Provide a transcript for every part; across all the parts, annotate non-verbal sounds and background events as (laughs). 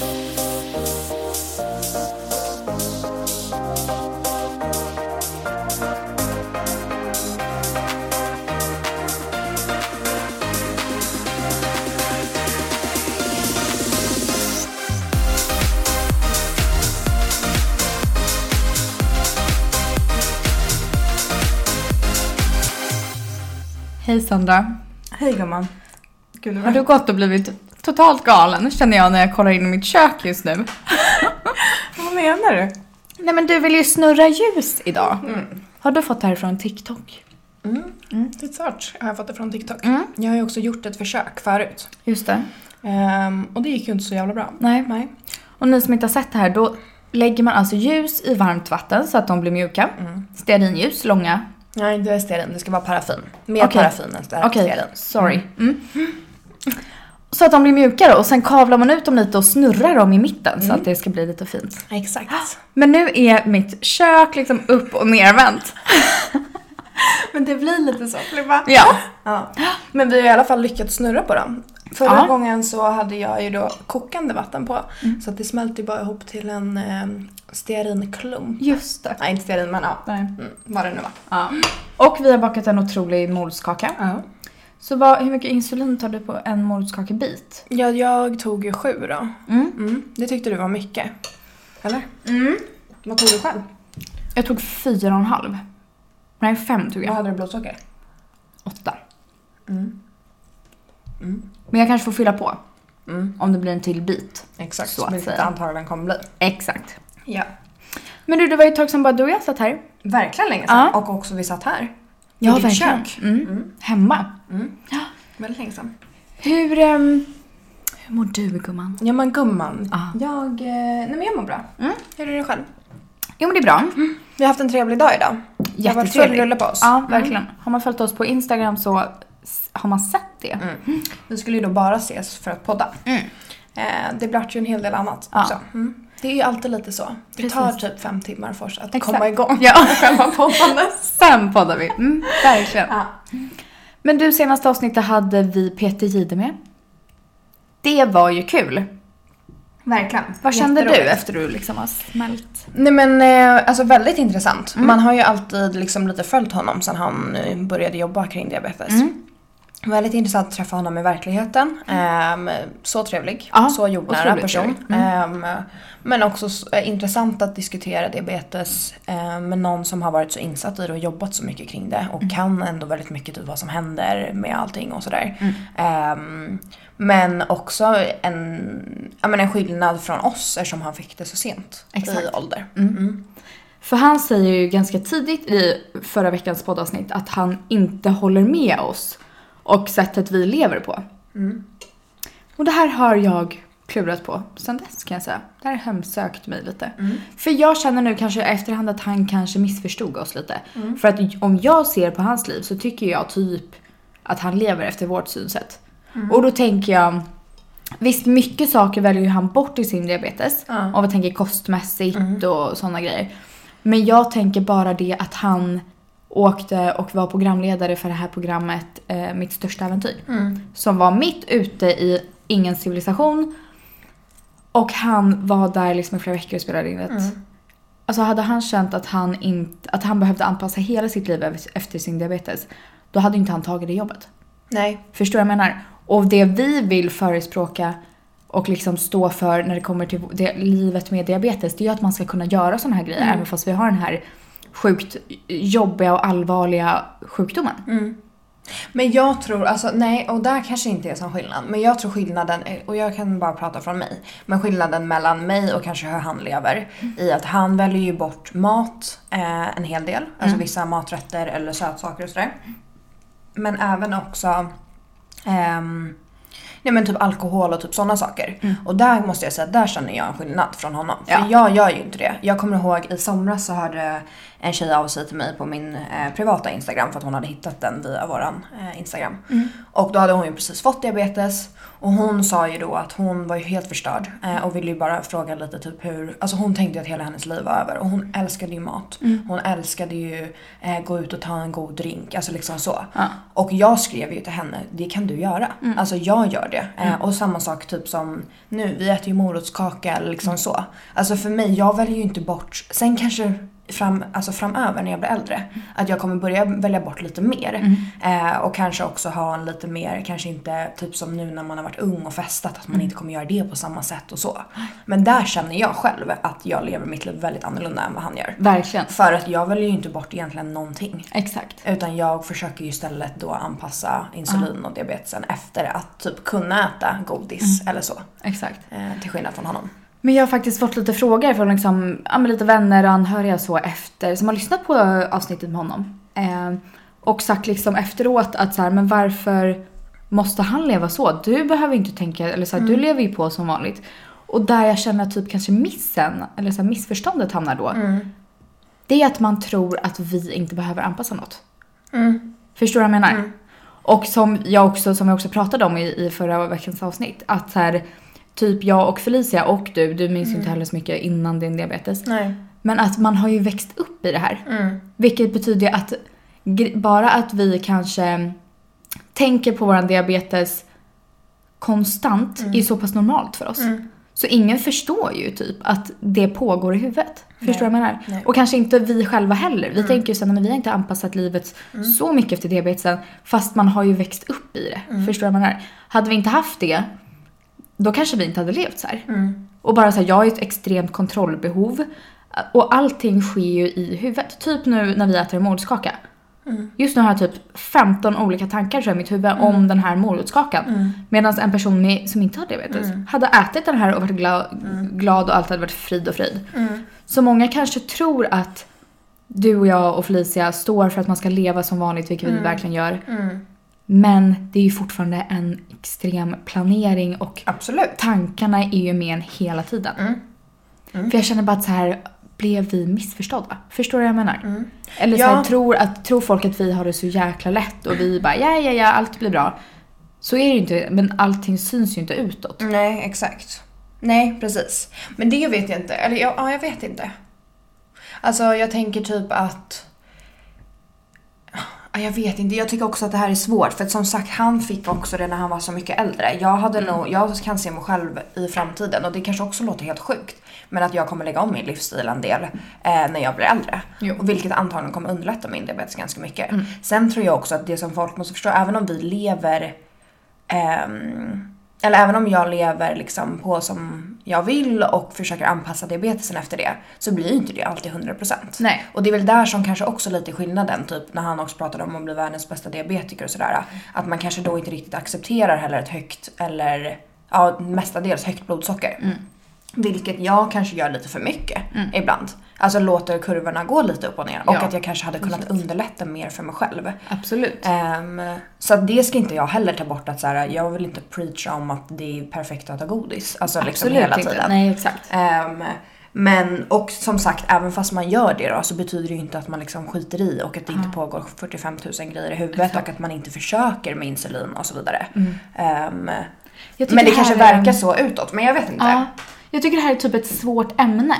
Hej Sandra. Hej gumman. Har du gått och blivit totalt galen känner jag när jag kollar in i mitt kök just nu. (laughs) Vad menar du? Nej men du vill ju snurra ljus idag. Har du fått det här från TikTok? Mm. Det är klart jag har fått det från TikTok. Mm. Jag har ju också gjort ett försök förut. Just det. Ehm, och det gick ju inte så jävla bra. Nej. Nej. Och ni som inte har sett det här, då lägger man alltså ljus i varmt vatten så att de blir mjuka. Stearinljus, långa. Nej, det är stearin. Det ska vara paraffin. Mer Okej. paraffin än ste- Okej, stearin. sorry. Mm. Så att de blir mjukare och sen kavlar man ut dem lite och snurrar dem i mitten så att det ska bli lite fint. Exakt. (gasps) Men nu är mitt kök liksom upp och nervänt. (laughs) Men det blir lite så. (laughs) Ja. (gasps) Ja. Men vi har i alla fall lyckats snurra på dem. Förra Ja. gången så hade jag ju då kokande vatten på. Så att det smälter ju bara ihop till en eh, stearinklump. Just det. Nej, inte stearin men ja. Nej. Mm, vad det nu var. Ja. Och vi har bakat en otrolig morotskaka. Ja. Så vad, hur mycket insulin tar du på en morotskakebit? Ja, jag tog ju sju då. Mm. Mm. Det tyckte du var mycket. Eller? Mm. Vad tog du själv? Jag tog fyra och en halv. Nej, fem tog Vad jag. hade du blodsocker? Åtta. Mm. Mm. Men jag kanske får fylla på Mm. om det blir en till bit. Exakt, Så att vilket säga. antagligen kommer bli. Exakt. Ja. Men du, det var ju ett tag sedan bara du och jag satt här. Verkligen länge sedan. Ja. Och också vi satt här. Ja, ditt verkligen. kök. Mm. Mm. Hemma. Mm. Väldigt länge sedan. Hur, ehm, hur mår du gumman? Ja men gumman. Ja. Jag, eh, nej men jag mår bra. Mm. Hur är det själv? Jo men det är bra. Vi har haft en trevlig dag idag. Det har varit full rulle på oss. Ja, verkligen. Har man följt oss på Instagram så har man sett det. Mm. Vi skulle ju då bara ses för att podda. Mm. Eh, det blev ju en hel del annat Ja. också. Mm. Det är ju alltid lite så. Det Precis. tar typ fem timmar för oss att Exakt. komma igång Ja. med själva poddandet. (laughs) Sen poddar vi. Mm, verkligen. Ja. Men du, senaste avsnittet hade vi Peter Jihde med. Det var ju kul. Verkligen. Vad kände du efter du liksom har smält? Nej men eh, alltså väldigt intressant. Man har ju alltid liksom lite följt honom sedan han eh, började jobba kring diabetes. Mm. Väldigt intressant att träffa honom i verkligheten. Ehm, så trevlig, Ja, så jordnära person. Mm. Ehm, men också eh, intressant att diskutera diabetes eh, med någon som har varit så insatt i det och jobbat så mycket kring det och kan ändå väldigt mycket typ vad som händer med allting och sådär. Mm. Men också en, ja, men en skillnad från oss eftersom han fick det så sent Exakt. i ålder. Mm. Mm. För han säger ju ganska tidigt i förra veckans poddavsnitt att han inte håller med oss och sättet vi lever på. Mm. Och det här har jag klurat på sen dess kan jag säga. Det här har hemsökt mig lite. Mm. För jag känner nu kanske efterhand att han kanske missförstod oss lite. Mm. För att om jag ser på hans liv så tycker jag typ att han lever efter vårt synsätt. Mm. Och då tänker jag, visst mycket saker väljer ju han bort i sin diabetes. Om vi tänker kostmässigt Mm. och sådana grejer. Men jag tänker bara det att han åkte och var programledare för det här programmet eh, Mitt största äventyr. Mm. Som var mitt ute i ingen civilisation. Och han var där liksom i flera veckor och spelade in ett... Mm. Alltså hade han känt att han, inte, att han behövde anpassa hela sitt liv efter sin diabetes. Då hade inte han tagit det jobbet. Nej. Förstår du vad jag menar? Och det vi vill förespråka och liksom stå för när det kommer till det, livet med diabetes, det är ju att man ska kunna göra sådana här grejer Mm. även fast vi har den här sjukt jobbiga och allvarliga sjukdomen. Mm. Men jag tror, alltså nej, och där kanske inte är sån skillnad. Men jag tror skillnaden, och jag kan bara prata från mig. Men skillnaden mellan mig och kanske hur han lever i att han väljer ju bort mat eh, en hel del. Alltså vissa maträtter eller sötsaker och sådär. Men även också ehm, Nej men typ alkohol och typ sådana saker. Och där måste jag säga, där känner jag en skillnad från honom. För Ja. jag gör ju inte det. Jag kommer ihåg i somras så hörde en tjej av sig till mig på min eh, privata Instagram för att hon hade hittat den via våran eh, Instagram. Och då hade hon ju precis fått diabetes och hon sa ju då att hon var ju helt förstörd eh, och ville ju bara fråga lite typ hur, alltså hon tänkte ju att hela hennes liv var över och hon älskade ju mat. Hon älskade ju eh, gå ut och ta en god drink, alltså liksom så. Ja. Och jag skrev ju till henne, det kan du göra. Alltså jag gör det. Eh, och samma sak typ som nu, vi äter ju morotskaka eller liksom så. Alltså för mig, jag väljer ju inte bort, sen kanske fram, alltså framöver när jag blir äldre, att jag kommer börja välja bort lite mer. Eh, och kanske också ha en lite mer, kanske inte typ som nu när man har varit ung och festat, att man inte kommer göra det på samma sätt och så. Men där känner jag själv att jag lever mitt liv väldigt annorlunda än vad han gör. Verkligen. För att jag väljer ju inte bort egentligen någonting. Exakt. Utan jag försöker ju istället då anpassa insulin och diabetesen efter att typ kunna äta godis eller så. Exakt. Eh, till skillnad från honom. Men jag har faktiskt fått lite frågor från liksom, ja, lite vänner och anhöriga så efter, som har lyssnat på avsnittet med honom. Eh, och sagt liksom efteråt att så här, men varför måste han leva så? Du behöver inte tänka, eller så här, du lever ju på som vanligt. Och där jag känner typ kanske missen, eller så här, missförståndet hamnar då. Det är att man tror att vi inte behöver anpassa något. Förstår du vad jag menar? Och som jag också, som jag också pratade om i, i förra veckans avsnitt, att så här, typ jag och Felicia och du, du minns ju inte heller så mycket innan din diabetes. Nej. Men att man har ju växt upp i det här. Vilket betyder att bara att vi kanske tänker på våran diabetes konstant är så pass normalt för oss. Så ingen förstår ju typ att det pågår i huvudet. Förstår du vad jag menar? Nej. Och kanske inte vi själva heller. Vi tänker ju sen, men vi har inte anpassat livet så mycket efter diabetesen. Fast man har ju växt upp i det. Förstår du vad jag menar? Hade vi inte haft det, då kanske vi inte hade levt så här. Och bara så här, jag har ju ett extremt kontrollbehov. Och allting sker ju i huvudet. Typ nu när vi äter en morotskaka. Just nu har jag typ 15 olika tankar i mitt huvud om den här morotskakan. Medan en person med, som inte har diabetes hade ätit den här och varit glad, glad och allt hade varit frid och frid. Så många kanske tror att du och jag och Felicia står för att man ska leva som vanligt, vilket vi verkligen gör. Men det är ju fortfarande en extrem planering och Absolut. tankarna är ju med en hela tiden. För jag känner bara att så här blev vi missförstådda? Förstår du vad jag menar? Eller så här, Ja. tror, att, tror folk att vi har det så jäkla lätt och vi bara ja, ja, ja, allt blir bra. Så är det ju inte, men allting syns ju inte utåt. Nej, exakt. Nej, precis. Men det vet jag inte. Eller ja, ja, jag vet inte. Alltså jag tänker typ att... Ja, Jag vet inte, jag tycker också att det här är svårt för att som sagt han fick också det när han var så mycket äldre. Jag hade nog, jag kan se mig själv i framtiden och det kanske också låter helt sjukt. Men att jag kommer lägga om min livsstil en del eh, när jag blir äldre. Jo. Och vilket antagligen kommer underlätta min diabetes ganska mycket. Sen tror jag också att det som folk måste förstå, även om vi lever Ehm, eller även om jag lever liksom på som jag vill och försöker anpassa diabetesen efter det så blir ju inte det alltid 100%. Nej. Och det är väl där som kanske också lite skillnaden, typ när han också pratade om att bli världens bästa diabetiker och sådär. Att man kanske då inte riktigt accepterar heller ett högt eller ja, mestadels högt blodsocker. Vilket jag kanske gör lite för mycket ibland. Alltså låter kurvorna gå lite upp och ner. Och Ja, att jag kanske hade kunnat underlätta mer för mig själv. Absolut. Ehm, så det ska inte jag heller ta bort att så här, jag vill inte preacha om att det är perfekt att äta godis. Alltså liksom Absolut hela inte. tiden. Nej, exakt. Ehm, men och som sagt, även fast man gör det då så betyder det ju inte att man liksom skiter i och att det inte pågår 45 000 grejer i huvudet och att man inte försöker med insulin och så vidare. Jag tycker men det här kanske är- verkar så utåt, men jag vet inte. Ja. Jag tycker det här är typ ett svårt ämne.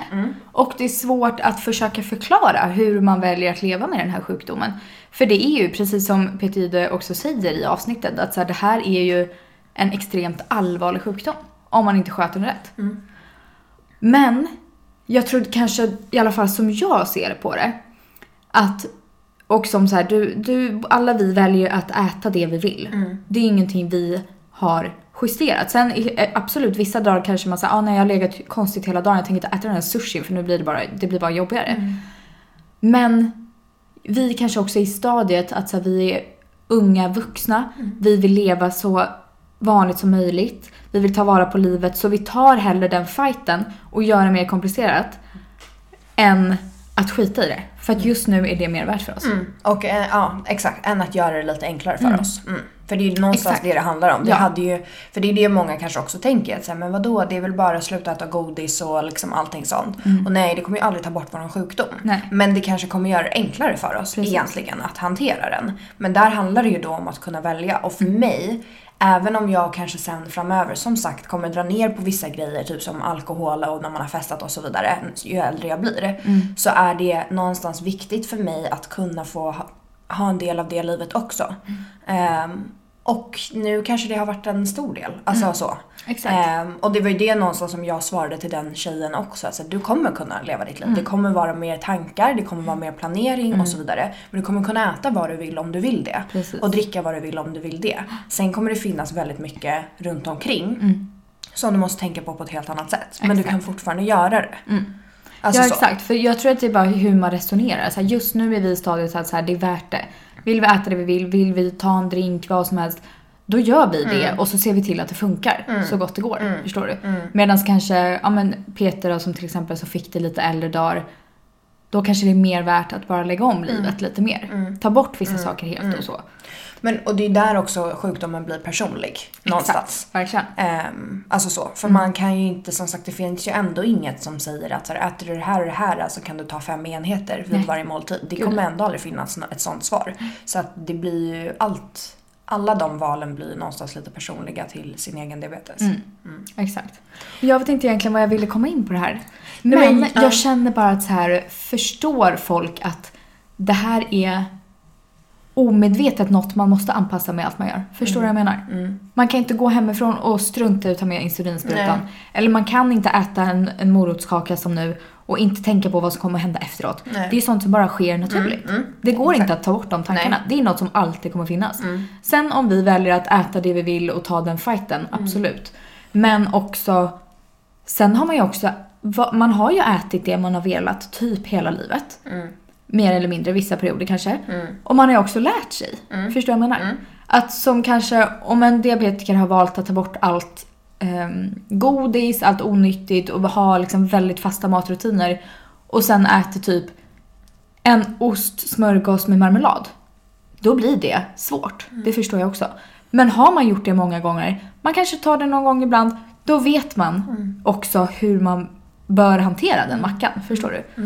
Och det är svårt att försöka förklara hur man väljer att leva med den här sjukdomen. För det är ju, precis som Peter Jihde också säger i avsnittet, att så här, det här är ju en extremt allvarlig sjukdom. Om man inte sköter den rätt. Men jag tror kanske, i alla fall som jag ser på det, att och som så här, du, du, alla vi väljer att äta det vi vill. Det är ingenting vi har justerat. Sen eh, absolut, vissa dagar kanske man säger, ah, nej jag har legat konstigt hela dagen, jag tänker inte äta den här sushi för nu blir det bara, det blir bara jobbigare. Men vi kanske också är i stadiet att så här, vi är unga vuxna, vi vill leva så vanligt som möjligt, vi vill ta vara på livet så vi tar hellre den fighten och gör det mer komplicerat än att skita i det. För att just nu är det mer värt för oss. Mm. Och eh, ja, exakt. Än att göra det lite enklare för oss. Mm. För det är ju någonstans Exakt. det det handlar om. Det Ja. hade ju, för det är det många kanske också tänker. Att, så här, men vadå, det är väl bara att sluta äta godis och liksom allting sånt. Och nej, det kommer ju aldrig ta bort vår sjukdom. Mm. Nej. Men det kanske kommer göra det enklare för oss Precis. egentligen att hantera den. Men där handlar det ju då om att kunna välja. Och för Mm. mig, även om jag kanske sen framöver som sagt kommer dra ner på vissa grejer, typ som alkohol och när man har festat och så vidare, ju äldre jag blir, Mm. så är det någonstans viktigt för mig att kunna få ha, ha en del av det livet också. Mm. Ehm, Och nu kanske det har varit en stor del. Alltså så. Exakt. Ehm, och det var ju det någonstans som jag svarade till den tjejen också. Alltså, du kommer kunna leva ditt liv. Det kommer vara mer tankar, det kommer vara mer planering och så vidare. Men du kommer kunna äta vad du vill om du vill det. Precis. Och dricka vad du vill om du vill det. Sen kommer det finnas väldigt mycket runt omkring. Mm. Som du måste tänka på på ett helt annat sätt. Men du Exakt. kan fortfarande göra det. Alltså ja så. exakt, för jag tror att det är bara hur man resonerar. Så här, just nu är vi i stadiet att så här, det är värt det. Vill vi äta det vi vill, vill vi ta en drink, vad som helst. Då gör vi det Mm. och så ser vi till att det funkar så gott det går. Förstår du? Medan kanske, ja men Peter då, som till exempel så fick det lite äldre dagar. Då kanske det är mer värt att bara lägga om livet Mm. lite mer. Ta bort vissa saker helt och så. Men, och det är där också sjukdomen blir personlig. Någonstans. Exakt, verkligen. Ehm, alltså så. För Mm. man kan ju inte, som sagt det finns ju ändå inget som säger att så här, äter du det här och det här så kan du ta fem enheter vid Nej. varje måltid. Det kommer ändå aldrig finnas ett sånt svar. Så att det blir ju allt, alla de valen blir någonstans lite personliga till sin egen diabetes. Mm. Exakt. Jag vet inte egentligen vad jag ville komma in på det här. Nej, Men men, ja. jag känner bara att så här, förstår folk att det här är omedvetet något man måste anpassa med allt man gör. Förstår du Mm. vad jag menar? Man kan inte gå hemifrån och strunta i att ta med insulinsprutan. Nej. Eller man kan inte äta en, en morotskaka som nu och inte tänka på vad som kommer hända efteråt. Nej. Det är sånt som bara sker naturligt. mm. Det går Exakt. inte att ta bort de tankarna. Nej. Mm. Det är något som alltid kommer finnas. Sen om vi väljer att äta det vi vill och ta den fighten, Mm. absolut. Men också, sen har man ju också, man har ju ätit det man har velat typ hela livet. Mm. Mer eller mindre, vissa perioder kanske. Och man har ju också lärt sig. Mm. Förstår du vad jag menar? Att som kanske, om en diabetiker har valt att ta bort allt ehm, godis, allt onyttigt och ha liksom väldigt fasta matrutiner och sen äter typ en ost, smörgås med marmelad. Då blir det svårt. Det förstår jag också. Men har man gjort det många gånger, man kanske tar det någon gång ibland, då vet man också hur man bör hantera den mackan. Förstår du?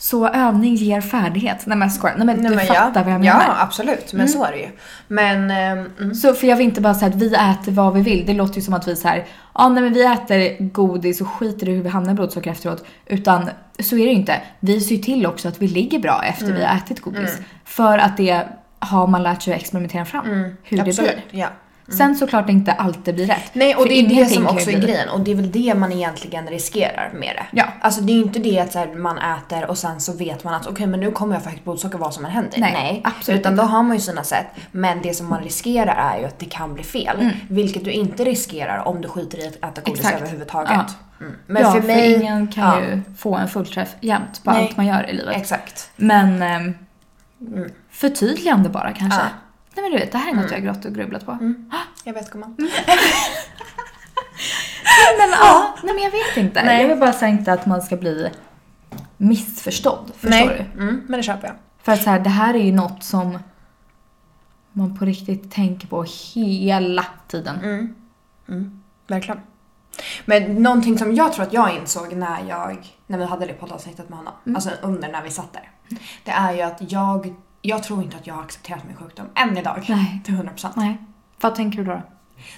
Så övning ger färdighet. Nej men jag skojar. Nej men Nej, du men fattar ja, vad jag Ja, menar. absolut. Men så är det ju. Men... ehm, mm. Så för jag vill inte bara säga att vi äter vad vi vill. Det låter ju som att vi så här, ja nej men vi äter godis och skiter i hur vi hamnar i blodsocker efteråt. Utan så är det ju inte. Vi ser ju till också att vi ligger bra efter vi Mm. har ätit godis. För att det har man lärt sig att experimentera fram. Hur det Mm. absolut. blir. Ja. Sen såklart inte alltid blir rätt. Nej, och För det är det som också är grejen. Och det är väl det man egentligen riskerar med det. Ja. Alltså det är ju inte det att så här, man äter och sen så vet man att okej men nu kommer jag få högt blodsocker vad som än händer. Nej, absolut Utan inte. då har man ju sina sätt. Men det som man riskerar är ju att det kan bli fel. Vilket du inte riskerar om du skiter i att äta godis Exakt. överhuvudtaget. Ja. Mm. Men ja, för mig... ingen kan ja, ju få en fullträff jämt på Nej. allt man gör i livet. Exakt. Men ehm, förtydligande bara kanske. Ja. Mm. Nej men du vet, det här är något jag har grått och grubblat på. Jag vet gumman. (laughs) Men ja, nej men jag vet inte. Nej. Jag vill bara säga inte att man ska bli missförstådd. Förstår Nej, du? mm, men det köper jag. För att så här, det här är ju något som man på riktigt tänker på hela tiden. Mm. Verkligen. Men någonting som jag tror att jag insåg när jag, när vi hade det poddavsnittet med honom, Mm. alltså under när vi satt där. Det är ju att jag, jag tror inte att jag har accepterat min sjukdom än idag. Nej. Till 100%. Nej. Vad tänker du då?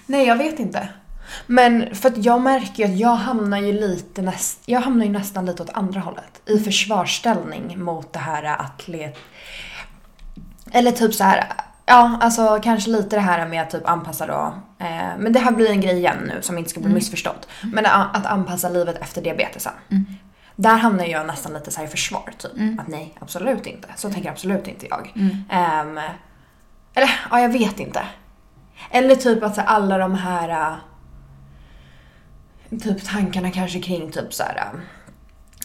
Nej, jag vet inte. Men för att jag märker ju att jag hamnar ju lite näst, jag hamnar ju nästan lite åt andra hållet. I försvarsställning mot det här atlet... Eller typ så här. Ja, alltså kanske lite det här med att typ anpassa då. Eh, men det här blir en grej igen nu som inte ska bli missförstådd. Men att, att anpassa livet efter diabetesen. Där hamnar jag nästan lite så här i försvar typ. Att nej, absolut inte. Så tänker absolut inte jag. Ehm, eller ja, jag vet inte. Eller typ att så alla de här äh, typ tankarna kanske kring typ så här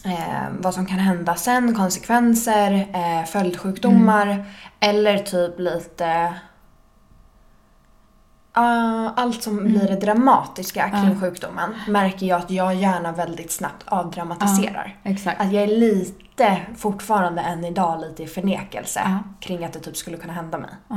eh, vad som kan hända sen, konsekvenser, eh, följdsjukdomar eller typ lite ah, allt som blir det dramatiska kring sjukdomen märker jag att jag gärna väldigt snabbt avdramatiserar. Exakt. Att jag är lite, fortfarande än idag, lite i förnekelse Ja. kring att det typ skulle kunna hända mig. Ja.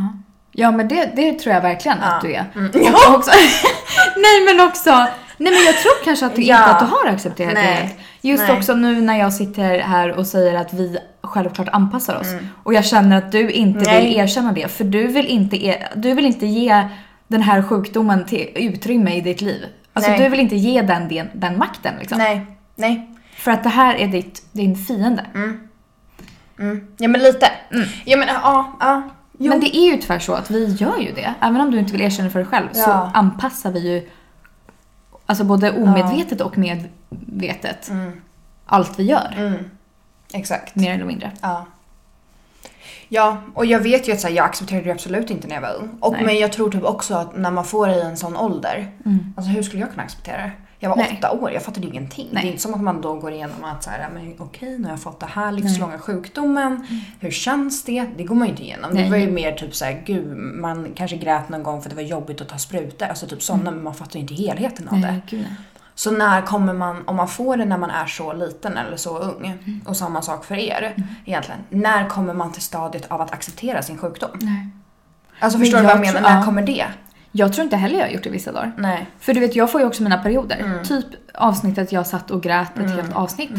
Ja men det, det tror jag verkligen att Ja. du är. Mm. Och också, (laughs) nej men också, nej men jag tror kanske att du Ja. inte att du har accepterat det Nej. helt. Just Nej. också nu när jag sitter här och säger att vi självklart anpassar oss. Mm. Och jag känner att du inte Nej. vill erkänna det. För du vill inte, e- du vill inte ge den här sjukdomen till utrymme i ditt liv. Alltså Nej. du vill inte ge den, den, den makten liksom. Nej, nej. För att det här är ditt, din fiende. Mm. Ja men lite. Mm. Ja men ja, ja. Jo. Men det är ju tyvärr så att vi gör ju det. Även om du inte vill erkänna för dig själv så Ja. anpassar vi ju Alltså både omedvetet och medvetet allt vi gör. Mm. Exakt. Mer eller mindre. Ja. Ja, och jag vet ju att så här, jag accepterade det absolut inte när jag var ung. Och, Nej. men jag tror typ också att när man får i en sån ålder, alltså hur skulle jag kunna acceptera det? Jag var Nej. åtta år, jag fattade ingenting. Nej. Det är inte som att man då går igenom att så här, men okej, nu har jag fått det här livslånga sjukdomen. Hur känns det? Det går man ju inte igenom. Nej. Det var ju mer typ så här, gud, man kanske grät någon gång för att det var jobbigt att ta sprutor. Alltså typ sådana, men man fattar ju inte helheten av det. Nej, gud nej. Så när kommer man, om man får det när man är så liten eller så ung, och samma sak för er egentligen, när kommer man till stadiet av att acceptera sin sjukdom? nej. Alltså Men förstår du vad jag menar? tror- När ja. kommer det? Jag tror inte heller jag har gjort det vissa dagar. Nej. För du vet, jag får ju också mina perioder. Typ avsnittet jag satt och grät ett helt avsnitt.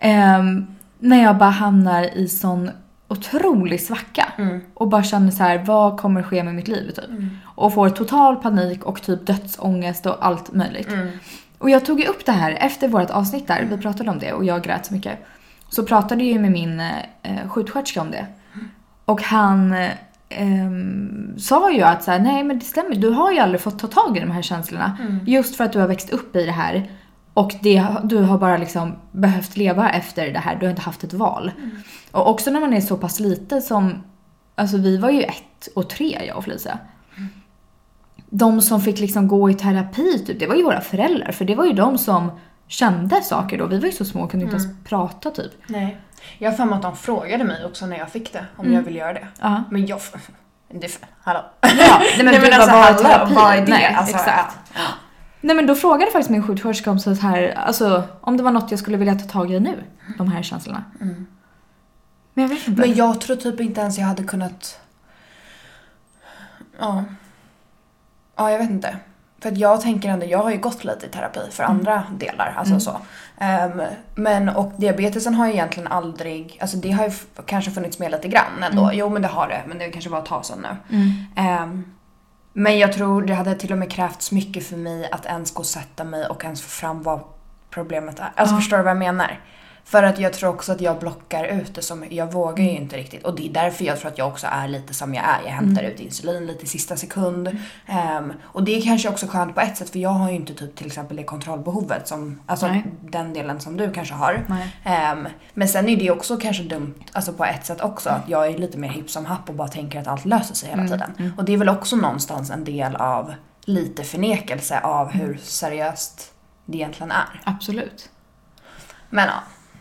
Ehm, när jag bara hamnar i sån otrolig svacka. Och bara känner så här: vad kommer ske med mitt liv? Typ. Och får total panik och typ dödsångest och allt möjligt. Och jag tog ju upp det här efter vårt avsnitt där, vi pratade om det och jag grät så mycket. Så pratade jag ju med min eh, sjuksköterska om det. Och han eh, sa ju att så här, nej men det stämmer, du har ju aldrig fått ta tag i de här känslorna. Just för att du har växt upp i det här. Och det, du har bara liksom behövt leva efter det här, du har inte haft ett val. Och också när man är så pass lite som, alltså vi var ju ett och tre jag och Felicia. De som fick liksom gå i terapi, typ, det var ju våra föräldrar. För det var ju de som kände saker då. Vi var ju så små och kunde inte ens prata typ. Nej. Jag har för mig att de frågade mig också när jag fick det, om jag ville göra det. Ja. Men jag... (laughs) Det, hallå? Ja, nej men, (laughs) Nej, men alltså, vad vad är det? Nej, Alltså, exakt. ja. Nej men då frågade faktiskt min sjuksköterska om så här, alltså om det var något jag skulle vilja ta tag i nu. De här känslorna. Men jag vet inte. Men jag tror typ inte ens jag hade kunnat... Ja. Ja, jag vet inte. För att jag tänker ändå, jag har ju gått lite i terapi för andra delar, alltså så. Ehm, men och diabetesen har ju egentligen aldrig, alltså det har ju kanske funnits med lite grann ändå. Jo men det har det, men det kanske bara tar så nu. Ehm, men jag tror det hade till och med krävts mycket för mig att ens gå och sätta mig och ens få fram vad problemet är. Alltså Ja. förstår du vad jag menar? För att jag tror också att jag blockar ut det som, jag vågar ju inte riktigt. Och det är därför jag tror att jag också är lite som jag är. Jag hämtar ut insulin lite i sista sekund. Ehm, och det är kanske också skönt på ett sätt för jag har ju inte typ till exempel det kontrollbehovet som, alltså Nej. den delen som du kanske har. Ehm, men sen är det också kanske dumt, alltså på ett sätt också, att jag är lite mer hipp som happ och bara tänker att allt löser sig hela Mm, tiden. Och det är väl också någonstans en del av lite förnekelse av hur seriöst det egentligen är. Absolut. Men ja.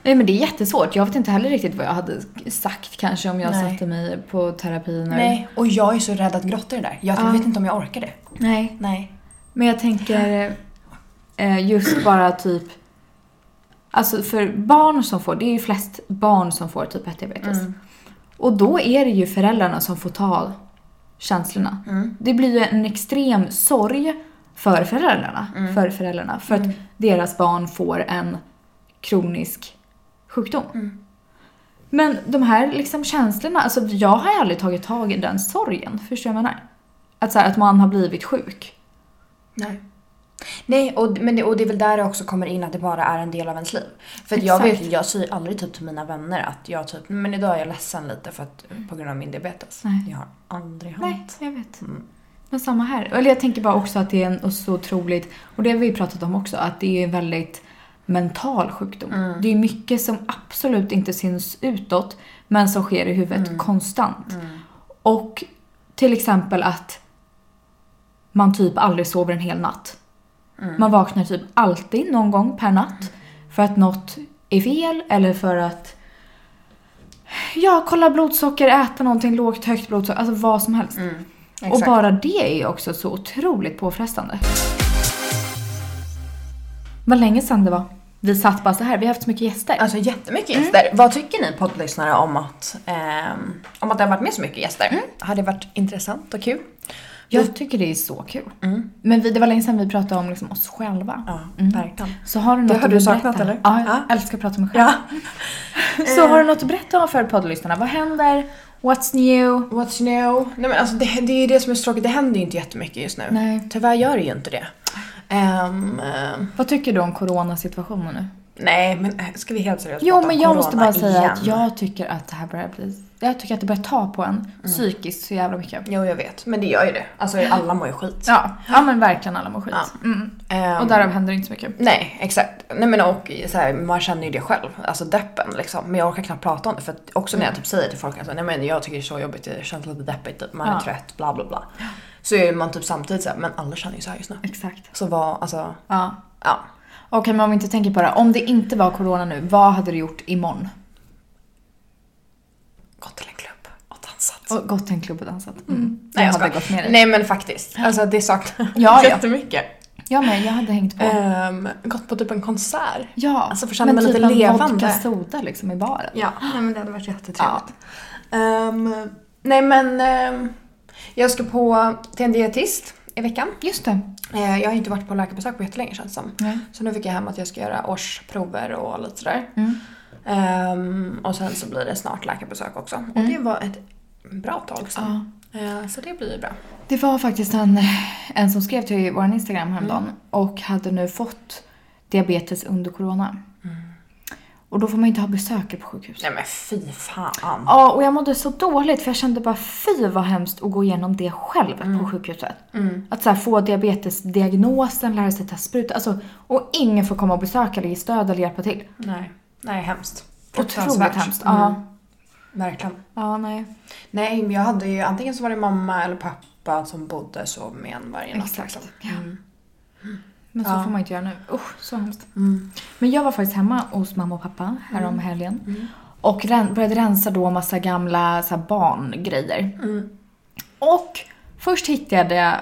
Nej men det är jättesvårt. Jag vet inte heller riktigt vad jag hade sagt kanske om jag Nej. satte mig på terapin. Nej, och jag är så rädd att grotta i det där. Jag Ja. vet inte om jag orkar det. Nej. Nej. Men jag tänker eh, just bara typ Alltså för barn som får, det är ju flest barn som får typ 1 diabetes. Och då är det ju föräldrarna som får ta känslorna. Det blir ju en extrem sorg för föräldrarna. För föräldrarna. För att deras barn får en kronisk sjukdom. Men de här liksom känslorna, alltså jag har ju aldrig tagit tag i den sorgen. Förstår du vad jag menar? Att, så här, att man har blivit sjuk. Nej. Nej, och, men det, och det är väl där det också kommer in att det bara är en del av ens liv. För att jag vet, jag säger aldrig typ till mina vänner att jag typ, men idag är jag ledsen lite för att, på grund av min diabetes. Nej. Det har aldrig Nej, hänt. jag vet. Mm. Men samma här. Eller jag tänker bara också att det är en så otroligt, och det har vi pratat om också, att det är väldigt mental sjukdom. Mm. Det är mycket som absolut inte syns utåt, men som sker i huvudet Mm. konstant. Och till exempel att man typ aldrig sover en hel natt. Mm. Man vaknar typ alltid någon gång per natt för att något är fel eller för att Ja, kolla blodsocker, äta någonting lågt, högt blodsocker, alltså vad som helst. Mm. Och bara det är ju också så otroligt påfrestande. Vad länge sedan det var. Vi satt bara så här. vi har haft så mycket gäster. Alltså jättemycket gäster. Vad tycker ni poddlyssnare om att, ehm, om att det har varit med så mycket gäster? Har det varit intressant och kul? jag tycker det är så kul. Mm. Men vi, det var länge sedan vi pratade om liksom oss själva. Ja, Mm. verkligen. Så har du något Det har att du berätta? saknat, eller? Ja, jag Ja. älskar att prata med mig själv. Ja. (laughs) Så har du något att berätta om för poddlyssnarna? Vad händer? What's new? What's new? Nej men alltså det, det är ju det som är så tråkigt, det händer ju inte jättemycket just nu. Nej. Tyvärr gör det ju inte det. Ehm, Vad tycker du om coronasituationen nu? Nej, men äh, ska vi helt seriöst Jo prata men om jag måste bara säga igen? att jag tycker att det här börjar bli... Jag tycker att det börjar ta på en psykiskt så jävla mycket. Jo, jag vet. Men det gör ju det. Alltså alla mår ju skit. Ja, ja men verkligen alla mår skit. Ja. Mm. Ehm, Och därav händer inte så mycket. Nej, exakt. Nej men och så här, man känner ju det själv. Alltså deppen liksom. Men jag orkar knappt prata om det. För att också när jag typ säger till folk att nej men jag tycker det är så jobbigt, det känns lite deppigt, typ. man är Ja. trött, bla bla bla. Så är man typ samtidigt såhär, men alla känner ju så här just nu. Exakt. Så vad, alltså, Ja. ja. Okej men om vi inte tänker på det. Om det inte var corona nu, vad hade du gjort imorgon? Gått till en klubb och dansat. Och gått till en klubb och dansat. Mm. Nej, jag jag hade gått med dig. Nej men faktiskt. Alltså det saknar (laughs) Ja, ja. jättemycket. Ja men jag hade hängt på. Ehm, gått på typ en konsert. ja, alltså, för känna mig men lite typ levande. en vodka soda liksom i baren. Ja, nej men det hade varit jättetrevligt. Ehm, nej men ehm, jag ska på till en dietist i veckan. Just det. Eh, jag har inte varit på läkarbesök på jättelänge känns det som. Nej. Så nu fick jag hem att jag ska göra årsprover och lite sådär. Mm. Ehm, och sen så blir det snart läkarbesök också. Och det var ett bra tag sedan. Eh, så det blir ju bra. Det var faktiskt en, en som skrev till vår Instagram häromdagen och hade nu fått diabetes under corona. Och då får man inte ha besökare på sjukhus. Nej men fy fan. Ja, och jag mådde så dåligt för jag kände bara fy vad hemskt att gå igenom det själv på sjukhuset. Att så här, få diabetesdiagnosen, lära sig ta spruta, alltså, och ingen får komma och besöka eller ge stöd eller hjälpa till. Nej, nej hemskt. Otroligt hemskt. Mm. Ja. Verkligen. ja, nej. Nej, men jag hade ju antingen så var det mamma eller pappa som bodde så med en varje natt. Exakt. liksom. Ja. Mm. Men så Ja. får man inte göra nu. Usch, så hemskt. Mm. Men jag var faktiskt hemma hos mamma och pappa härom Mm. helgen. Och ren- började rensa då massa gamla så här, barngrejer. Mm. Och först hittade jag,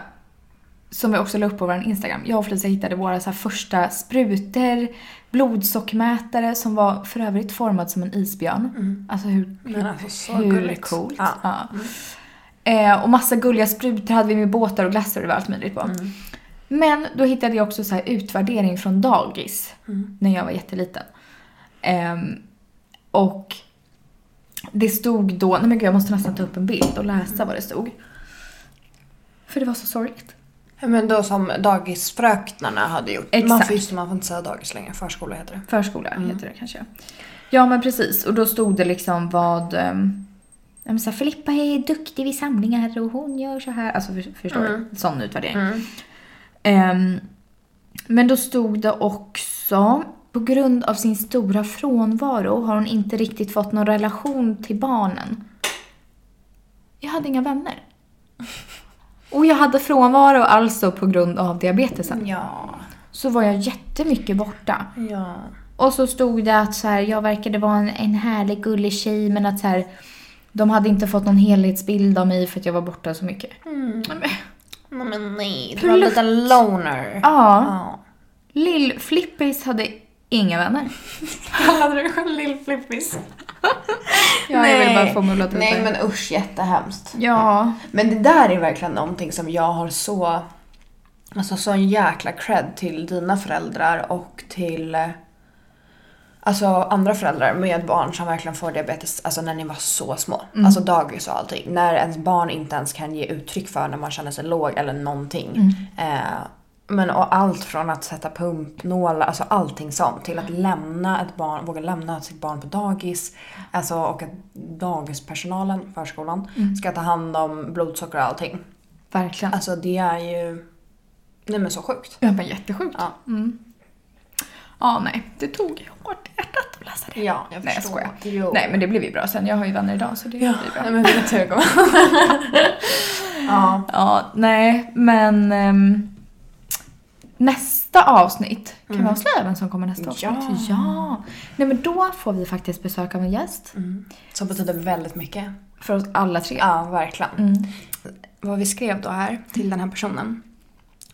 som vi också la upp på vår Instagram, jag och Felicia hittade våra så här, första sprutor, blodsockermätare som var för övrigt formad som en isbjörn. Alltså hur, Men alltså så hur gulligt. coolt. Ja. Ja. Eh, och massa gulliga sprutor hade vi med båtar och glassar och det var allt möjligt på. Mm. Men då hittade jag också så utvärdering från dagis Mm. när jag var jätteliten. Ehm, och det stod då, nej men gud jag måste nästan ta upp en bild och läsa vad det stod. För det var så sorgligt. Men då som dagisfröknarna hade gjort. Man Exakt. får, just man får inte säga dagis längre, förskola heter det. Förskola heter det kanske. Ja men precis och då stod det liksom vad um, ja, men så här, Filippa är duktig vid samlingar och hon gör så här. Alltså för, förstår Mm. du? Sån utvärdering. Mm. Ehm, men då stod det också på grund av sin stora frånvaro har hon inte riktigt fått någon relation till barnen. Jag hade inga vänner. Och jag hade frånvaro alltså på grund av diabetesen. Ja. Så var jag jättemycket borta. Ja. Och så stod det att så här, jag verkade vara en, en härlig gullig tjej men att så här, de hade inte fått någon helhetsbild av mig för att jag var borta så mycket. Mm. Men, Nej men nej, du var en Plutt. liten loner. ja, Ja. Lill Flippis hade inga vänner. (laughs) Kallade du dig själv lill-flippis? Ja, jag vill bara få mig att låta Nej lite- men usch, jättehemskt. Ja, Men det där är verkligen någonting som jag har så... Alltså sån jäkla cred till dina föräldrar och till... Alltså andra föräldrar med barn som verkligen får diabetes, alltså när ni var så små. Alltså dagis och allting. När ens barn inte ens kan ge uttryck för när man känner sig låg eller någonting. Eh, men och allt från att sätta pumpnålar, alltså allting sånt. Till att lämna ett barn, våga lämna sitt barn på dagis. Alltså och att dagispersonalen, förskolan, ska ta hand om blodsocker och allting. verkligen. Alltså det är ju... Nej men så sjukt. Ja, men jättesjukt. Ja. Mm. Ja, nej. Det tog hårt i hjärtat att läsa det. Ja, jag Nej, jag förstår. skojar. Jo. Nej, men det blev ju bra sen. Jag har ju vänner idag så det Ja, blir bra. nej, men det tur (laughs) ja. Ja, nej, men ehm, nästa avsnitt, kan vi avslöja vem som kommer nästa avsnitt? Ja. ja. Nej, men då får vi faktiskt besök av en gäst. Som betyder väldigt mycket. För oss alla tre. Ja, verkligen. Mm. Vad vi skrev då här till den här personen.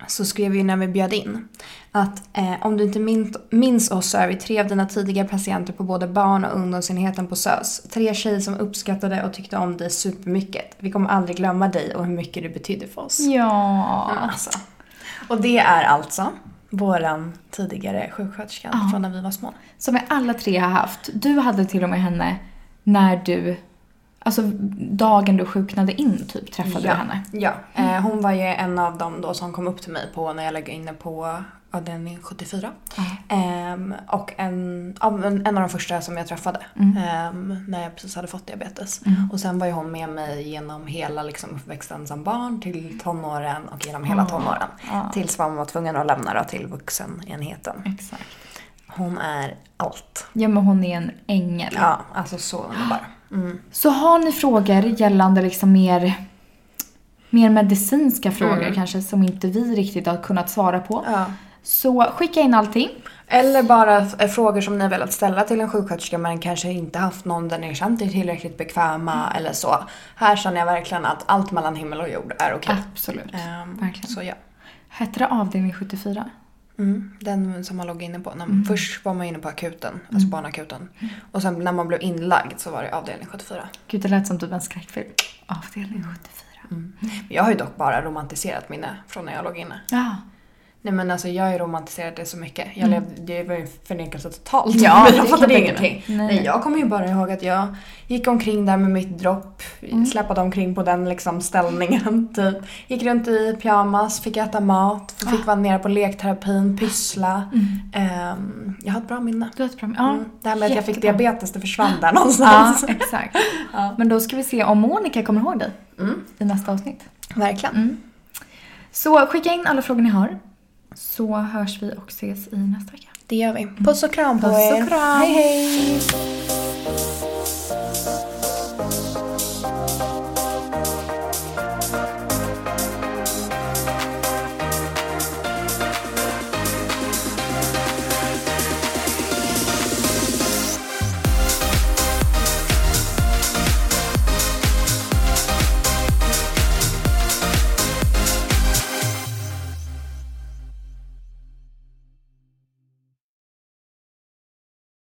Så skrev vi när vi bjöd in att eh, om du inte minns, minns oss så är vi tre av dina tidigare patienter på både barn och ungdomsenheten på SÖS. Tre tjejer som uppskattade och tyckte om dig supermycket. Vi kommer aldrig glömma dig och hur mycket du betydde för oss. Ja. Alltså. Och det är alltså våran tidigare sjuksköterska Ja. från när vi var små. Som vi alla tre har haft. Du hade till och med henne när du, alltså dagen du sjuknade in typ, träffade ja. du henne. Ja, eh, hon var ju en av dem då som kom upp till mig på när jag låg inne på avdelning 74. Ja. Ehm, och en, en, av de första som jag träffade Mm. ehm, när jag precis hade fått diabetes. Mm. Och sen var ju hon med mig genom hela liksom, uppväxten som barn till tonåren och genom hela tonåren. Tills man var tvungen att lämna då till vuxenenheten. Exakt. Hon är allt. Ja men hon är en ängel. Ja, alltså så underbar. Mm. Så har ni frågor gällande liksom mer, mer medicinska frågor Mm. kanske som inte vi riktigt har kunnat svara på. Ja. Så skicka in allting. Eller bara f- frågor som ni har velat ställa till en sjuksköterska men kanske inte haft någon där ni känt er tillräckligt bekväma eller så. Här känner jag verkligen att allt mellan himmel och jord är okej. Absolut. Ehm, verkligen. Så ja. Hette det avdelning 74? Mm, den som man låg inne på. Mm. Först var man inne på akuten, alltså barnakuten. Och sen när man blev inlagd så var det avdelning 74. Gud det lät som typ en skräckfilm. Avdelning 74. Jag har ju dock bara romantiserat minne från när jag låg inne. Ja. Nej men alltså jag romantiserat det så mycket. Jag levde, det var ju förnekelse totalt. Mm. Ja, (laughs) jag fattade ingenting. Nej, Nej, jag kommer ju bara ihåg att jag gick omkring där med mitt dropp, Mm. släpade omkring på den liksom ställningen (laughs) typ. Gick runt i pyjamas, fick äta mat, fick vara nere på lekterapin, pyssla. Ehm, jag har ett bra minne. Du har ett bra Ja, Mm. Det här med att jag fick jättebra. diabetes, det försvann där Ja, någonstans. exakt. (laughs) Ja. Men då ska vi se om Monica kommer ihåg dig Mm, i nästa avsnitt. verkligen. Mm. Så skicka in alla frågor ni har. Så hörs vi och ses i nästa vecka. Det gör vi. Puss och kram på Puss och er. kram. Hej hej!